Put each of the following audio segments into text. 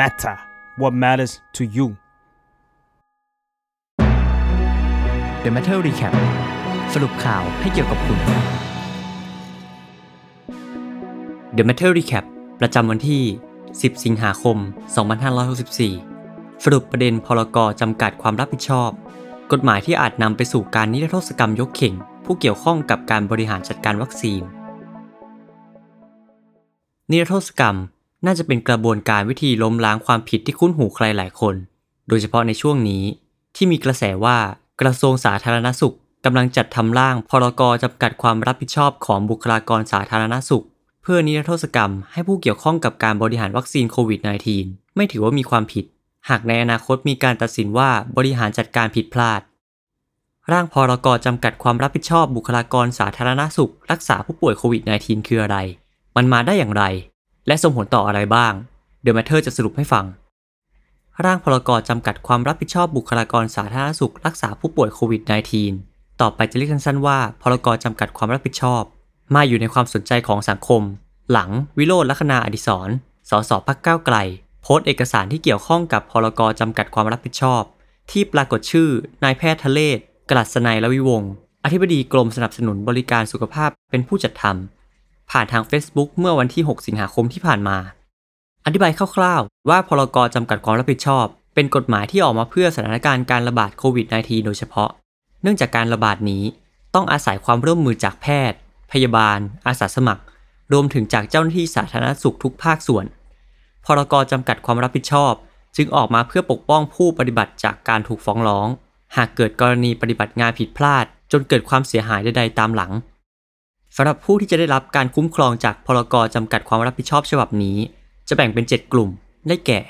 matter what matters to you The Matter Recap สรุปข่าวให้เกี่ยวกับคุณ The Matter Recap ประจำวันที่ 10 สิงหาคม 2564 สรุปประเด็นพรกจำกัดความรับผิดชอบ กฎหมายที่อาจนำไปสู่การนิรโทษกรรมยกเข่ง ผู้เกี่ยวข้องกับการบริหารจัดการวัคซีน นิรโทษกรรม น่าจะเป็นกระบวนการวิธีล้มล้างความผิดที่คุ้นหูใครหลายคน โดยเฉพาะในช่วงนี้ ที่มีกระแสว่ากระทรวงสาธารณสุขกำลังจัดทำร่างพรกจำกัดความรับผิดชอบของบุคลากรสาธารณสุข เพื่อนิรโทษกรรมให้ผู้เกี่ยวข้องกับการบริหารวัคซีนโควิด -19 ไม่ถือว่ามีความผิด หากในอนาคตมีการตัดสินว่าบริหารจัดการผิดพลาด ร่างพรกจำกัดความรับผิดชอบบุคลากรสาธารณสุข รักษาผู้ป่วยโควิด -19 คืออะไร มันมาได้อย่างไร และส่งผลต่ออะไรบ้าง The MATTER จะสรุปให้ฟัง ร่างพรกจำกัดความรับผิดชอบบุคลากรสาธารณสุขรักษาผู้ป่วยโควิด -19 ต่อไปจะเรียกสั้นๆว่าพรกจำกัดความรับผิดชอบ มาอยู่ในความสนใจของสังคม หลังวิโรจน์ลักขณาอดิศรสสพรรคก้าวไกล โพสต์เอกสารที่เกี่ยวข้องกับพรกจำกัดความรับผิดชอบ ที่ปรากฏชื่อนายแพทย์ทะเลศกลัศนัยละวิวงศ์อธิบดีกรมสนับสนุนบริการสุขภาพเป็นผู้จัดทำ ผ่านทาง Facebook เมื่อวันที่ 6 สิงหาคมที่ผ่านมา อธิบายคร่าวๆ ว่าพรกจำกัดความรับผิดชอบ เป็นกฎหมายที่ออกมาเพื่อสถานการณ์การระบาดโควิด -19 โดยเฉพาะ เนื่องจากการระบาดนี้ต้องอาศัยความร่วมมือจากแพทย์ พยาบาล อาสาสมัคร รวมถึงจากเจ้าหน้าที่สาธารณสุขทุกภาคส่วน พรกจำกัดความรับผิดชอบ จึงออกมาเพื่อปกป้องผู้ปฏิบัติจากการถูกฟ้องร้อง หากเกิดกรณีปฏิบัติงานผิดพลาด จนเกิดความเสียหายใดๆตามหลัง สำหรับผู้ที่จะได้รับการคุ้มครองจากพรกจำกัดความรับผิดชอบฉบับนี้ จะแบ่งเป็น 7 กลุ่ม ได้แก่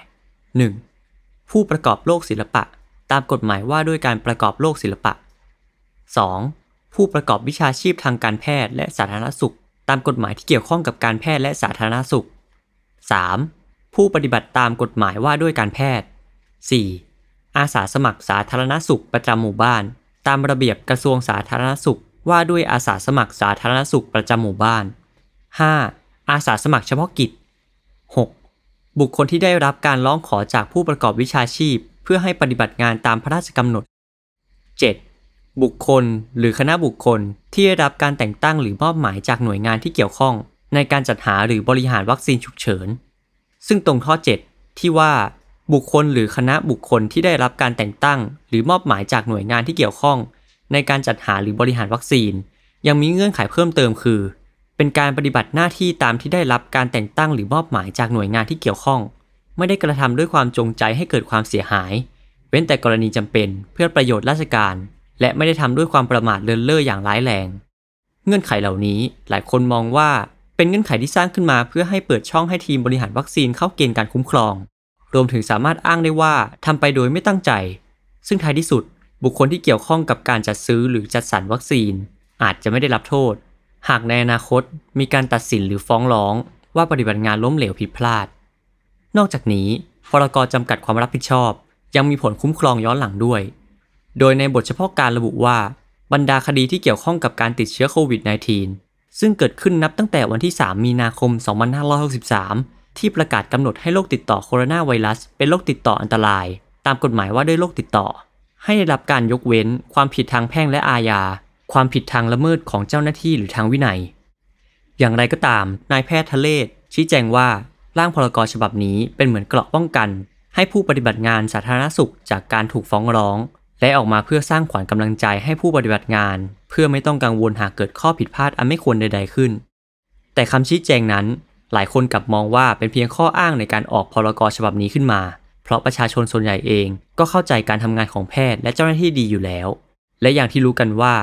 1. ผู้ประกอบโลกศิลปะ ตามกฎหมายว่าด้วยการประกอบโลกศิลปะ 2. ผู้ประกอบวิชาชีพทางการแพทย์และสาธารณสุข ตามกฎหมายที่เกี่ยวข้องกับการแพทย์และสาธารณสุข 3. ผู้ปฏิบัติตามกฎหมายว่าด้วยการแพทย์ 4. อาสาสมัครสาธารณสุขประจำหมู่บ้าน ตามระเบียบกระทรวงสาธารณสุข ว่าด้วยอาสาสมัครสาธารณสุขประจำหมู่บ้าน 5. อาสาสมัครเฉพาะกิจ 6. บุคคลที่ได้รับการร้องขอจากผู้ประกอบวิชาชีพ เพื่อให้ปฏิบัติงานตามพระราชกำหนด 7. บุคคลหรือคณะบุคคลที่ได้รับการแต่งตั้งหรือมอบหมายจากหน่วยงานที่เกี่ยวข้อง ในการจัดหาหรือบริหารวัคซีนฉุกเฉิน ซึ่งตรงข้อ 7 ที่ว่า บุคคลหรือคณะบุคคลที่ได้รับการแต่งตั้ง หรือมอบหมายจากหน่วยงานที่เกี่ยวข้อง ในการจัดหาหรือบริหารวัคซีน ยังมีเงื่อนไขเพิ่มเติมคือ เป็นการปฏิบัติหน้าที่ตามที่ได้รับการแต่งตั้งหรือมอบหมายจากหน่วยงานที่เกี่ยวข้อง ไม่ได้กระทำด้วยความจงใจให้เกิดความเสียหาย เว้นแต่กรณีจำเป็นเพื่อประโยชน์ราชการ และไม่ได้ทำด้วยความประมาทเลินเล่ออย่างร้ายแรง เงื่อนไขเหล่านี้หลายคนมองว่าเป็นเงื่อนไขที่สร้างขึ้นมาเพื่อให้เปิดช่องให้ทีมบริหารวัคซีนเข้าเกณฑ์การคุ้มครอง รวมถึงสามารถอ้างได้ว่าทำไปโดยไม่ตั้งใจ ซึ่งท้ายที่สุด บุคคลที่เกี่ยวข้องกับการจัดซื้อหรือจัดสรรวัคซีน อาจจะไม่ได้รับโทษ หากในอนาคตมีการตัดสินหรือฟ้องร้อง ว่าปฏิบัติงานล้มเหลวผิดพลาด นอกจากนี้พรกจำกัดความรับผิดชอบ ยังมีผลคุ้มครองย้อนหลังด้วย โดยในบทเฉพาะการระบุว่า บรรดาคดีที่เกี่ยวข้องกับการติดเชื้อโควิด -19 ซึ่งเกิดขึ้นนับตั้งแต่วันที่ 3 มีนาคม 2563 ที่ประกาศกำหนดให้โรคติดต่อโคโรนาไวรัส เป็นโรคติดต่ออันตราย ตามกฎหมายว่าด้วยโรคติดต่อ ให้ได้รับการยกเว้นความผิดทางแพ่งและอาญา ความผิดทางละเมิดของเจ้าหน้าที่หรือทางวินัย อย่างไรก็ตาม นายแพทย์ทะเลศชี้แจงว่าร่างพรกฉบับนี้เป็นเหมือนเกราะป้องกัน ให้ผู้ปฏิบัติงานสาธารณสุขจากการถูกฟ้องร้อง และออกมาเพื่อสร้างขวัญกำลังใจให้ผู้ปฏิบัติงาน เพื่อไม่ต้องกังวลหากเกิดข้อผิดพลาดอันไม่ควรใด ๆขึ้น แต่คำชี้แจงนั้น หลายคนกลับมองว่าเป็นเพียงข้ออ้างในการออกพรกฉบับนี้ขึ้นมา เพราะประชาชนส่วนใหญ่เองก็เข้าใจการทำงานของแพทย์และเจ้าหน้าที่ดีอยู่แล้ว และอย่างที่รู้กันว่า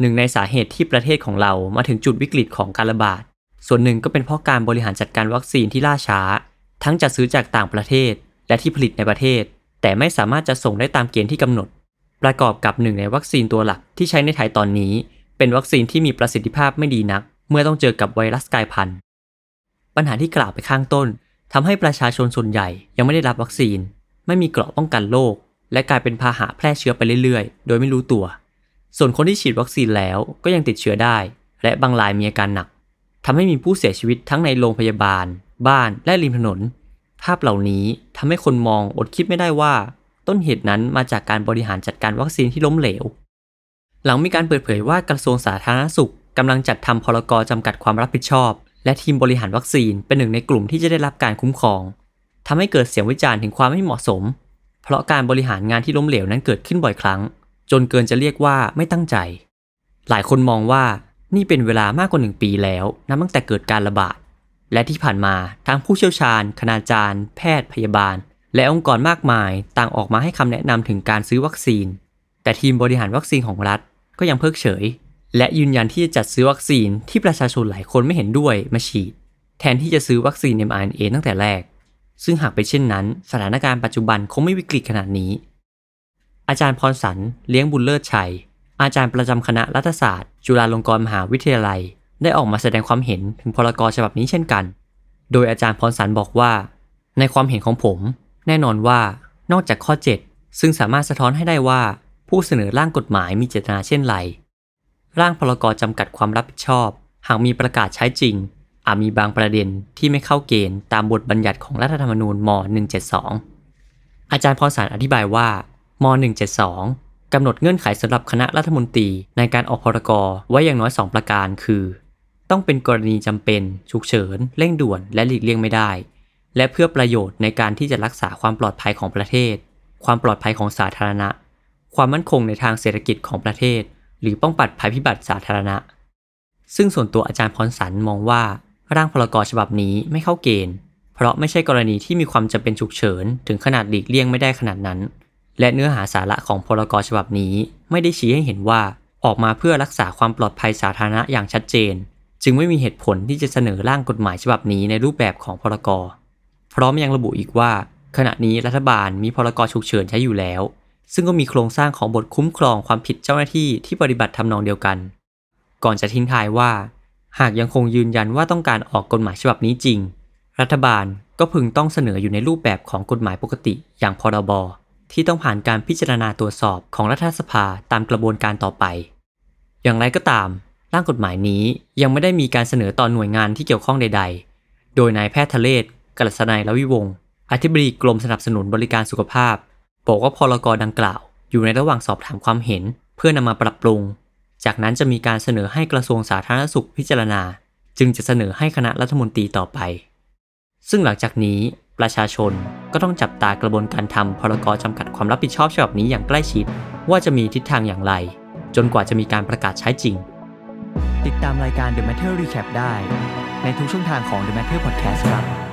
หนึ่งในสาเหตุที่ประเทศของเรามาถึงจุดวิกฤตของการระบาด ส่วนหนึ่งก็เป็นเพราะการบริหารจัดการวัคซีนที่ล่าช้า ทั้งจัดซื้อจากต่างประเทศและที่ผลิตในประเทศ แต่ไม่สามารถจะส่งได้ตามเกณฑ์ที่กำหนด ประกอบกับหนึ่งในวัคซีนตัวหลักที่ใช้ในไทยตอนนี้ เป็นวัคซีนที่มีประสิทธิภาพไม่ดีนัก เมื่อต้องเจอกับไวรัสกลายพันธุ์ ปัญหาที่กล่าวไปข้างต้น ทำให้ประชาชนส่วนใหญ่ยังไม่ได้รับวัคซีน ไม่มีเกราะป้องกันโรคและกลายเป็นพาหะแพร่เชื้อไปเรื่อยๆ โดยไม่รู้ตัว ส่วนคนที่ฉีดวัคซีนแล้วก็ยังติดเชื้อได้ และบางรายมีอาการหนักทำให้มีผู้เสียชีวิตทั้งในโรงพยาบาล บ้านและริมถนนภภาพเหล่านี้ทำให้คนมองอดคิดไม่ได้ว่า ต้นเหตุนั้นมาจากการบริหารจัดการวัคซีนที่ล้มเหลว หลังมีการเปิดเผยว่ากระทรวงสาธารณสุขกำลังจัดทำพรกจำกัดความรับผิดชอบ และทีมบริหารวัคซีนเป็นหนึ่งในกลุ่มที่จะได้รับการคุ้มครองทำให้เกิดเสียงวิจารณ์ถึงความไม่เหมาะสม เพราะการบริหารงานที่ล้มเหลวนั้นเกิดขึ้นบ่อยครั้ง จนเกินจะเรียกว่าไม่ตั้งใจ หลายคนมองว่านี่เป็นเวลามากกว่าหนึ่งปีแล้วนับตั้งแต่เกิดการระบาด และที่ผ่านมาทางผู้เชี่ยวชาญ คณาจารย์ แพทย์ พยาบาล และองค์กรมากมายต่างออกมาให้คำแนะนำถึงการซื้อวัคซีน แต่ทีมบริหารวัคซีนของรัฐก็ยังเพิกเฉย และยืนยันที่จะจัดซื้อวัคซีนที่ประชาชนหลายคนไม่เห็นด้วยมาฉีด แทนที่จะซื้อวัคซีน mRNA ตั้งแต่แรก ซึ่งหากเป็นเช่นนั้น สถานการณ์ปัจจุบันคงไม่วิกฤตขนาดนี้ อาจารย์พรสันเลี้ยงบุญเลิศชัย อาจารย์ประจำคณะรัฐศาสตร์ จุฬาลงกรณ์มหาวิทยาลัย ได้ออกมาแสดงความเห็นถึงพรกรฉบับนี้เช่นกัน โดยอาจารย์พรสันบอกว่า ในความเห็นของผม แน่นอนว่านอกจากข้อ 7 ซึ่งสามารถสะท้อนให้ได้ว่า ผู้เสนอร่างกฎหมายมีเจตนาเช่นไร ร่างพรกจำกัดความรับผิดชอบ หากมีประกาศใช้จริง อาจมีบางประเด็นที่ไม่เข้าเกณฑ์ตามบทบัญญัติของรัฐธรรมนูญม 172 อาจารย์พรสารอธิบายว่าม 172 กำหนดเงื่อนไขสำหรับคณะรัฐมนตรีในการออกพรกไว้อย่างน้อย 2 ประการคือ ต้องเป็นกรณีจำเป็น ฉุกเฉิน เร่งด่วน และหลีกเลี่ยงไม่ได้ และเพื่อประโยชน์ในการที่จะรักษาความปลอดภัยของประเทศ ความปลอดภัยของสาธารณะ ความมั่นคงในทางเศรษฐกิจของประเทศ หรือป้องปัดภัยพิบัติสาธารณะ ซึ่งส่วนตัวอาจารย์พรสันมองว่าร่างพรกฉบับนี้ไม่เข้าเกณฑ์ เพราะไม่ใช่กรณีที่มีความจำเป็นฉุกเฉิน ถึงขนาดหลีกเลี่ยงไม่ได้ขนาดนั้น และเนื้อหาสาระของพรกฉบับนี้ไม่ได้ชี้ให้เห็นว่าออกมาเพื่อรักษาความปลอดภัยสาธารณะอย่างชัดเจน จึงไม่มีเหตุผลที่จะเสนอร่างกฎหมายฉบับนี้ในรูปแบบของพรกพร้อมยังระบุอีกว่า ขณะนี้รัฐบาลมีพรกฉุกเฉินใช้อยู่แล้ว ซึ่งก็มีโครงสร้างของบทคุ้มครองความผิดเจ้าหน้าที่ที่ปฏิบัติทำนองเดียวกัน ก่อนจะทิ้งท้ายว่า หากยังคงยืนยันว่าต้องการออกกฎหมายฉบับนี้จริง รัฐบาลก็พึงต้องเสนออยู่ในรูปแบบของกฎหมายปกติ อย่างพรบที่ต้องผ่านการพิจารณาตรวจสอบของรัฐสภาตามกระบวนการต่อไป อย่างไรก็ตาม ร่างกฎหมายนี้ยังไม่ได้มีการเสนอต่อหน่วยงานที่เกี่ยวข้องใด ๆ โดยนายแพทย์ทะเลศกฤษณัยละวิวงศ์อธิบดีกรมสนับสนุนบริการสุขภาพ บอกว่าพรกดังกล่าว อยู่ในระหว่างสอบถามความเห็น เพื่อนำมาปรับปรุง จากนั้นจะมีการเสนอให้กระทรวงสาธารณสุขพิจารณา จึงจะเสนอให้คณะรัฐมนตรีต่อไป ซึ่งหลังจากนี้ประชาชนก็ต้องจับตากระบวนการทำพรกจำกัดความรับผิดชอบฉบับนี้อย่างใกล้ชิด ว่าจะมีทิศทางอย่างไร จนกว่าจะมีการประกาศใช้จริง ติดตามรายการ The Matter Recap ได้ ในทุกช่องทางของ The Matter Podcast ครับ